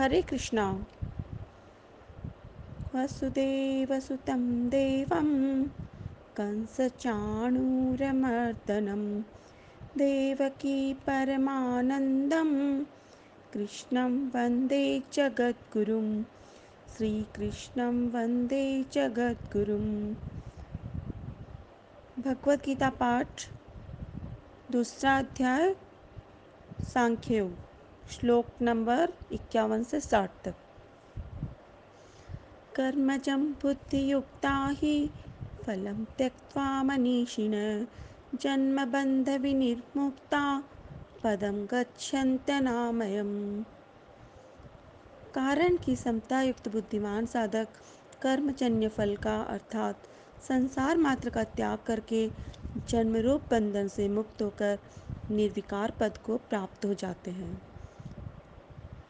हरे कृष्णा। वसुदेवसुतं देवं, कंसचाणूरमर्दनं, देवकी परमानन्दं, कृष्णं वंदे जगद्गुरुं, श्रीकृष्णं वंदे जगद्गुरुं। भगवद गीता पाठ, दूसरा अध्याय सांख्य योग श्लोक नंबर इक्यावन से साठ तक। कर्मजं बुद्धियुक्ता हि फलं त्यक्त्वा मनीषिण, जन्मबन्धविनिर्मुक्ता पदं गच्छन्त्यनामयम्। कारण की समता युक्त बुद्धिमान साधक कर्मजन्य फल का अर्थात संसार मात्र का त्याग करके जन्मरूप बंधन से मुक्त होकर निर्विकार पद को प्राप्त हो जाते हैं।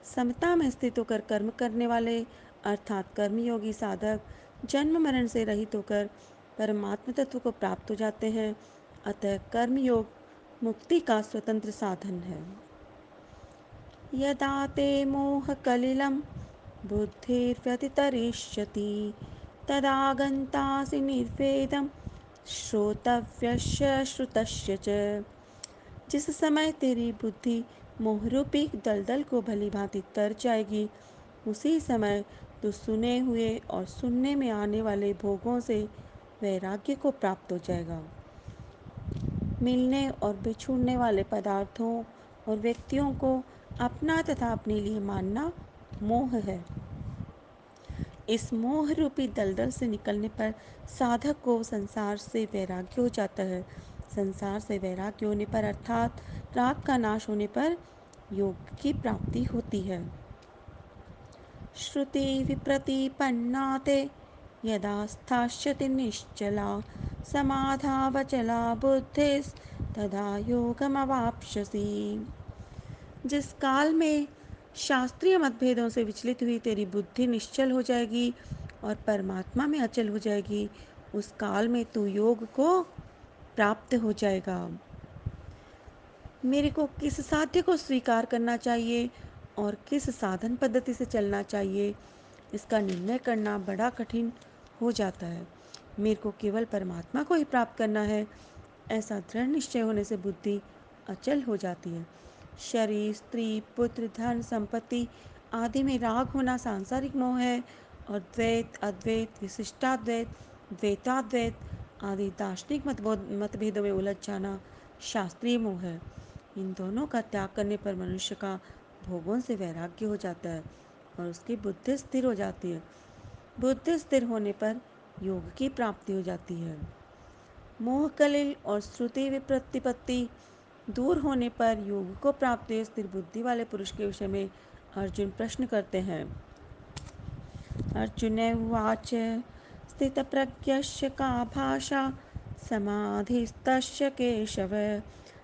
समता में स्थित होकर कर्म करने वाले, अर्थात कर्मयोगी साधक, जन्म मरण से रहित होकर परमात्म तत्व को प्राप्त हो जाते हैं। अतः कर्मयोग मुक्ति का स्वतंत्र साधन है। यदा ते मोहकलिलं बुद्धिर्व्यतितरिष्यति। तदा निर्वेदं श्रोतव्यस्य श्रुतस्य च। जिस समय तेरी बुद्धि मोहरूपी दलदल को भली भांति तर जाएगी। उसी समय तो सुने हुए और सुनने में आने वाले भोगों से वैराग्य को प्राप्त हो जाएगा। मिलने और बिछुड़ने वाले पदार्थों और व्यक्तियों को अपना तथा अपने लिए मानना मोह है। इस मोह रूपी दलदल से निकलने पर साधक को संसार से वैराग्य हो जाता है। संसार से वैराग्य होने पर, अर्थात राग का नाश होने पर योग की प्राप्ति होती है। श्रुति विप्रतिपन्ना ते यदा स्थास्यति निश्चला, समाधावचला बुद्धिस्तदा योगमवाप्स्यसि। जिस काल में शास्त्रीय मतभेदों से विचलित हुई तेरी बुद्धि निश्चल हो जाएगी और परमात्मा में अचल हो जाएगी, उस काल में तू योग को प्राप्त हो जाएगा। मेरे को किस साध्य को स्वीकार करना चाहिए और किस साधन पद्धति से चलना चाहिए, इसका निर्णय करना बड़ा कठिन हो जाता है। मेरे को केवल परमात्मा को ही प्राप्त करना है, ऐसा दृढ़ निश्चय होने से बुद्धि अचल हो जाती है। शरीर, स्त्री, पुत्र, धन, संपत्ति आदि में राग होना सांसारिक मोह है और द्वैत, अद्वैत, विशिष्टाद्वैत, द्वैताद्वैत आदि दार्शनिक मतबोध मतभेदों में उलझ जाना शास्त्रीय मोह है। इन दोनों का त्याग करने पर मनुष्य का भोगों से वैराग्य हो जाता है और उसकी बुद्धि स्थिर हो जाती है। बुद्धि स्थिर होने पर योग की प्राप्ति हो जाती है। मोह, कलिल और श्रुति विप्रतिपत्ति दूर होने पर योग को प्राप्त स्थिर बुद्धि वाले पुरुष के विषय में अर्जुन प्रश्न करते हैं। अर्जुन उवाच स्थितप्रज्ञस्य का भाषा समाधिस्तस्य केशव।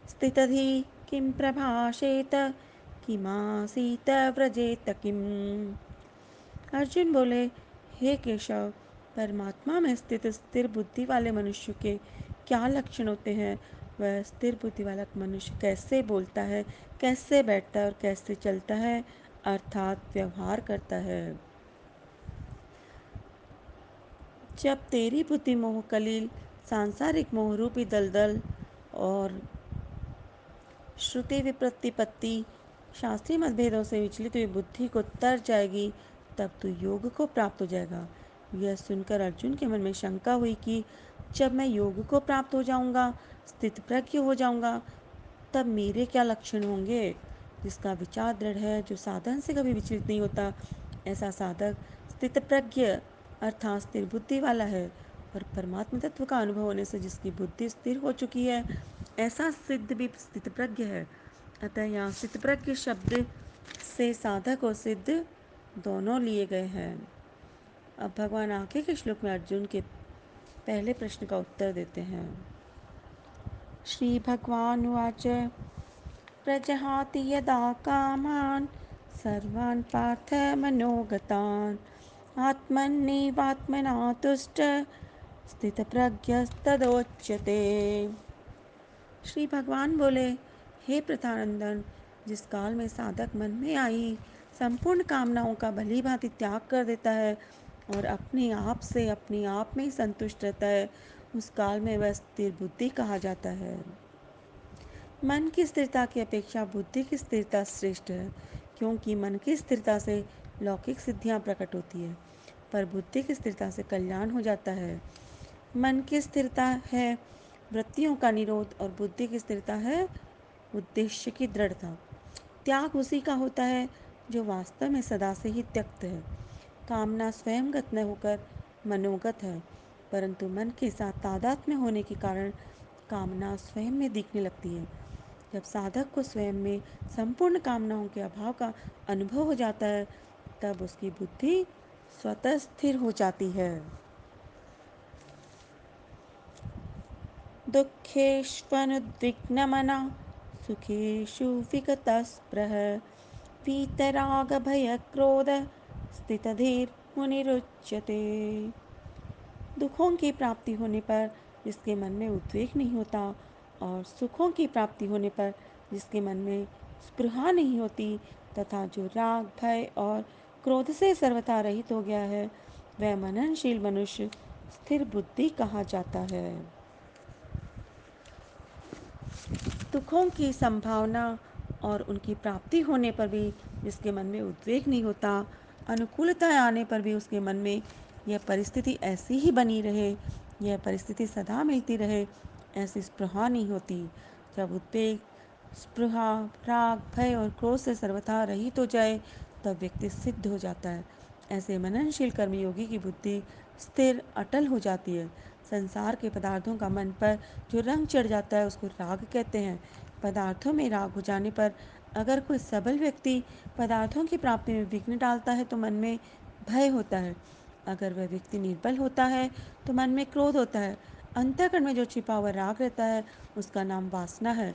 स्थितधि किं प्रभाषेत? किमासीत व्रजेत किम? अर्जुन बोले, हे केशव, परमात्मा में स्थित स्थिर बुद्धि वाले मनुष्य के क्या लक्षण होते हैं? वह स्थिर बुद्धि वाला मनुष्य कैसे बोलता है? कैसे बैठता है और कैसे चलता है? अर्थात व्यवहार करता है। जब तेरी बुद्धि मोह कलील, सांसारिक मोह रूपी दलदल और श्रुति विप्रतिपत्ति शास्त्रीय मतभेदों से विचलित हुई बुद्धि को तर जाएगी, तब तू योग को प्राप्त हो जाएगा। यह सुनकर अर्जुन के मन में शंका हुई कि जब मैं योग को प्राप्त हो जाऊँगा, स्थित प्रज्ञ हो जाऊँगा, तब मेरे क्या लक्षण होंगे? जिसका विचार दृढ़ है, जो साधन से कभी विचलित नहीं होता, ऐसा साधक स्थित प्रज्ञ अर्थात स्थिर बुद्धि वाला है और परमात्म तत्व का अनुभव होने से जिसकी बुद्धि स्थिर हो चुकी है, ऐसा सिद्ध भी स्थित प्रज्ञ है। अतः यहाँ स्थित प्रज्ञ शब्द से साधक और सिद्ध दोनों लिए गए हैं। अब भगवान आगे के श्लोक में अर्जुन के पहले प्रश्न का उत्तर देते हैं। श्री भगवान वाच प्रजहाति यदा कामान्, सर्वान् पार्थ मनोगतान्। आत्मन्नेवात्मना तुष्ट स्थितप्रज्ञस्तदोच्यते। श्री भगवान बोले, हे प्रथानंदन जिस काल में साधक मन में आई, संपूर्ण कामनाओं का भली भांति त्याग कर देता है और अपने आप से अपने आप में ही संतुष्ट रहता है, उस काल में वह स्थिर बुद्धि कहा जाता है। मन की स्थिरता की अपेक्षा बुद्धि की स्थिरता श्रेष्ठ है, क्योंकि मन की स्थिरता से लौकिक सिद्धियाँ प्रकट होती है। पर बुद्धि की स्थिरता से कल्याण हो जाता है। मन की स्थिरता है वृत्तियों का निरोध और बुद्धि की स्थिरता है उद्देश्य की दृढ़ता। त्याग उसी का होता है जो वास्तव में सदा से ही त्यक्त है। कामना स्वयंगत न होकर मनोगत है, परंतु मन के साथ तादात्म्य होने के कारण कामना स्वयं में दिखने लगती है। जब साधक को स्वयं में संपूर्ण कामनाओं के अभाव का अनुभव हो जाता है, तब उसकी बुद्धि स्वतः स्थिर हो जाती है। दुःखेष्वनुद्विग्नमना सुखेषु विगतस्पृह वीतरागभयक्रोध स्थितधीर्मुनिरुच्यते दुखों की प्राप्ति होने पर जिसके मन में उद्वेग नहीं होता और सुखों की प्राप्ति होने पर जिसके मन में स्पृहा नहीं होती तथा जो राग, भय और क्रोध से सर्वथा रहित हो गया है। वह मननशील मनुष्य स्थिर बुद्धि कहा जाता है? दुखों की संभावना और उनकी प्राप्ति होने पर भी जिसके मन में उद्वेग नहीं होता, अनुकूलता आने पर भी उसके मन में यह परिस्थिति ऐसी ही बनी रहे, यह परिस्थिति सदा मिलती रहे, ऐसी स्पृहा नहीं होती। जब उद्वेग, स्पृहा, राग, भय और क्रोध से सर्वथा रहित हो जाए तब व्यक्ति सिद्ध हो जाता है। ऐसे मननशील कर्मयोगी की बुद्धि स्थिर, अटल हो जाती है। संसार के पदार्थों का मन पर जो रंग चढ़ जाता है, उसको राग कहते हैं। पदार्थों में राग हो जाने पर अगर कोई सबल व्यक्ति पदार्थों की प्राप्ति में विघ्न डालता है तो मन में भय होता है। अगर वह व्यक्ति निर्बल होता है तो मन में क्रोध होता है। अंतकरण में जो छिपा हुआ राग रहता है, उसका नाम वासना है।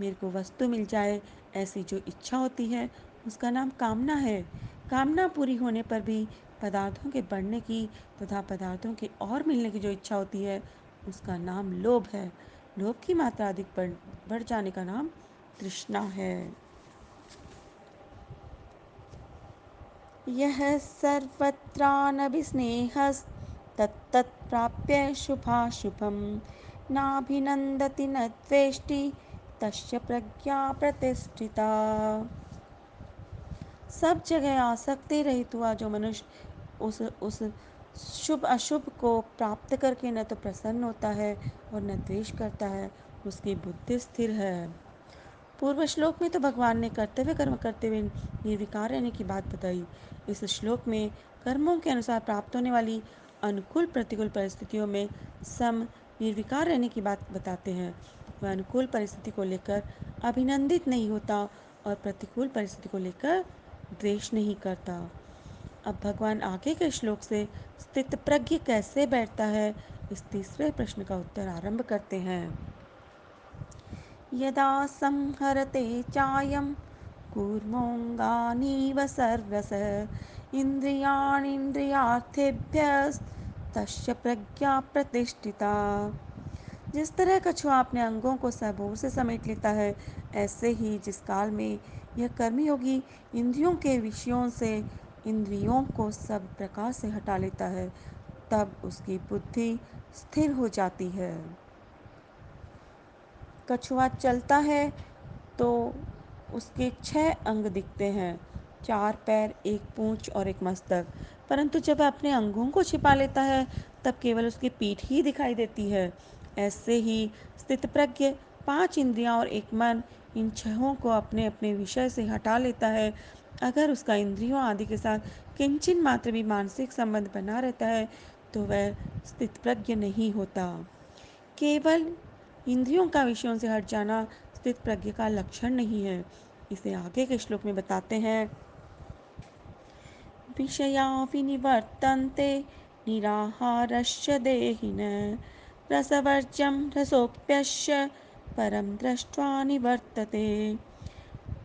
मेरे को वस्तु मिल जाए, ऐसी जो इच्छा होती है उसका नाम कामना है। कामना पूरी होने पर भी पदार्थों के बढ़ने की तथा पदार्थों के और मिलने की जो इच्छा होती है, उसका नाम लोभ है। लोभ की मात्रा अधिक बढ़ बढ़ जाने का नाम तृष्णा है। यह सर्वत्रानभिस्नेहस्तत्तत्प्राप्य शुभाशुभं नाभिनन्दति न द्वेष्टि, तस्य प्रज्ञा प्रतिष्ठिता। सब जगह आसक्ति रहित हुआ जो मनुष्य उस उस शुभ, अशुभ को प्राप्त करके न तो प्रसन्न होता है और न द्वेष करता है, उसकी बुद्धि स्थिर है। पूर्व श्लोक में तो भगवान ने कर्तव्य कर्म करते हुए निर्विकार रहने की बात बताई। इस श्लोक में कर्मों के अनुसार प्राप्त होने वाली अनुकूल प्रतिकूल परिस्थितियों में सम निर्विकार रहने की बात बताते हैं। वह अनुकूल परिस्थिति को लेकर अभिनंदित नहीं होता और प्रतिकूल परिस्थिति को लेकर द्वेष नहीं करता। अब भगवान आगे के श्लोक से स्थित प्रज्ञ कैसे बैठता है, इस तीसरे प्रश्न का उत्तर आरंभ करते हैं। यदा संहरते चायं, कूर्मोऽङ्गानीव सर्वस, इन्द्रियाणीन्द्रियार्थेभ्यस्तस्य प्रज्ञा प्रतिष्ठिता। जिस तरह कछुआ अपने अंगों को सबोर से समेट लेता है, ऐसे ही जिस काल में यह कर्मयोगी इंद्रियों के विषयों से इंद्रियों को सब प्रकार से हटा लेता है, तब उसकी बुद्धि स्थिर हो जाती है। कछुआ चलता है तो उसके छह अंग दिखते हैं, चार पैर, एक पूंछ और एक मस्तक। परंतु जब अपने अंगों को छिपा लेता है, तब केवल उसकी पीठ ही दिखाई देती है। ऐसे ही स्थित प्रज्ञ पाँच इंद्रियाँ और एक मन इन छहों को अपने अपने विषय से हटा लेता है। अगर उसका इंद्रियों आदि के साथ किंचन मात्र भी मानसिक संबंध बना रहता है तो वह स्थित प्रज्ञ नहीं होता। केवल इंद्रियों का विषयों से हट जाना स्थित प्रज्ञ का लक्षण नहीं है। इसे आगे के श्लोक में बताते हैं। विषया विनिवर्तन्ते निराहारस्य देहिन रसवर्जं रसोप्यस्य परम दृष्ट्वा निवर्तते।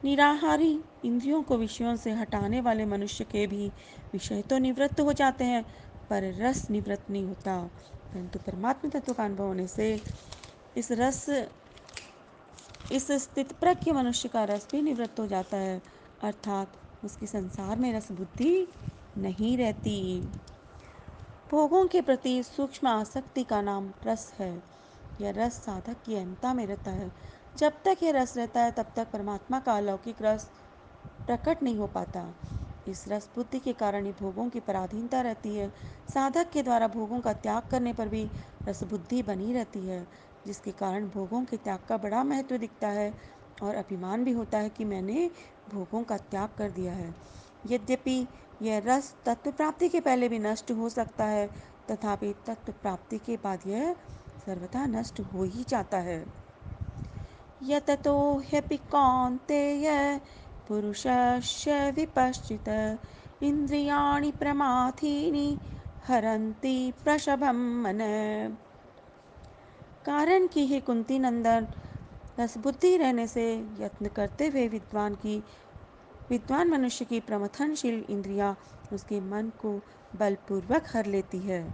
निराहारी इंद्रियों को विषयों से हटाने वाले मनुष्य के भी विषय तो निवृत्त हो जाते हैं, पर रस निवृत्त नहीं होता। परंतु परमात्मा तत्व का अनुभव होने से इस रस, इस स्थित प्रज्ञ मनुष्य का रस भी निवृत्त हो जाता है। अर्थात उसकी संसार में रस बुद्धि नहीं रहती। भोगों के प्रति सूक्ष्म आसक्ति का नाम रस है। यह रस साधक की अहमता में रहता है। जब तक यह रस रहता है, तब तक परमात्मा का अलौकिक रस प्रकट नहीं हो पाता। इस रस बुद्धि के कारण ही भोगों की पराधीनता रहती है। साधक के द्वारा भोगों का त्याग करने पर भी रस बुद्धि बनी रहती है, जिसके कारण भोगों के त्याग का बड़ा महत्व दिखता है और अभिमान भी होता है कि मैंने भोगों का त्याग कर दिया है। यद्यपि यह रस तत्व प्राप्ति के पहले भी नष्ट हो सकता है, तथापि तत्व प्राप्ति के बाद यह सर्वथा नष्ट हो ही जाता है। यततो ह्यपि कौन्तेय पुरुषस्य विपश्चित इन्द्रियाणि प्रमाथीनि हरन्ति प्रशभं मन। कारण की ही कुंती नंदन रसबुद्धि रहने से यत्न करते हुए विद्वान की विद्वान मनुष्य की प्रमथनशील इंद्रियाँ उसके मन को बलपूर्वक हर लेती है।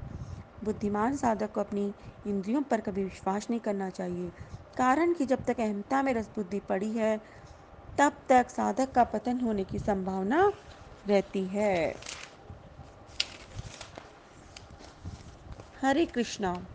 बुद्धिमान साधक को अपनी इंद्रियों पर कभी विश्वास नहीं करना चाहिए। कारण कि जब तक अहमता में रसबुद्धि पड़ी है, तब तक साधक का पतन होने की संभावना रहती है। हरे कृष्णा।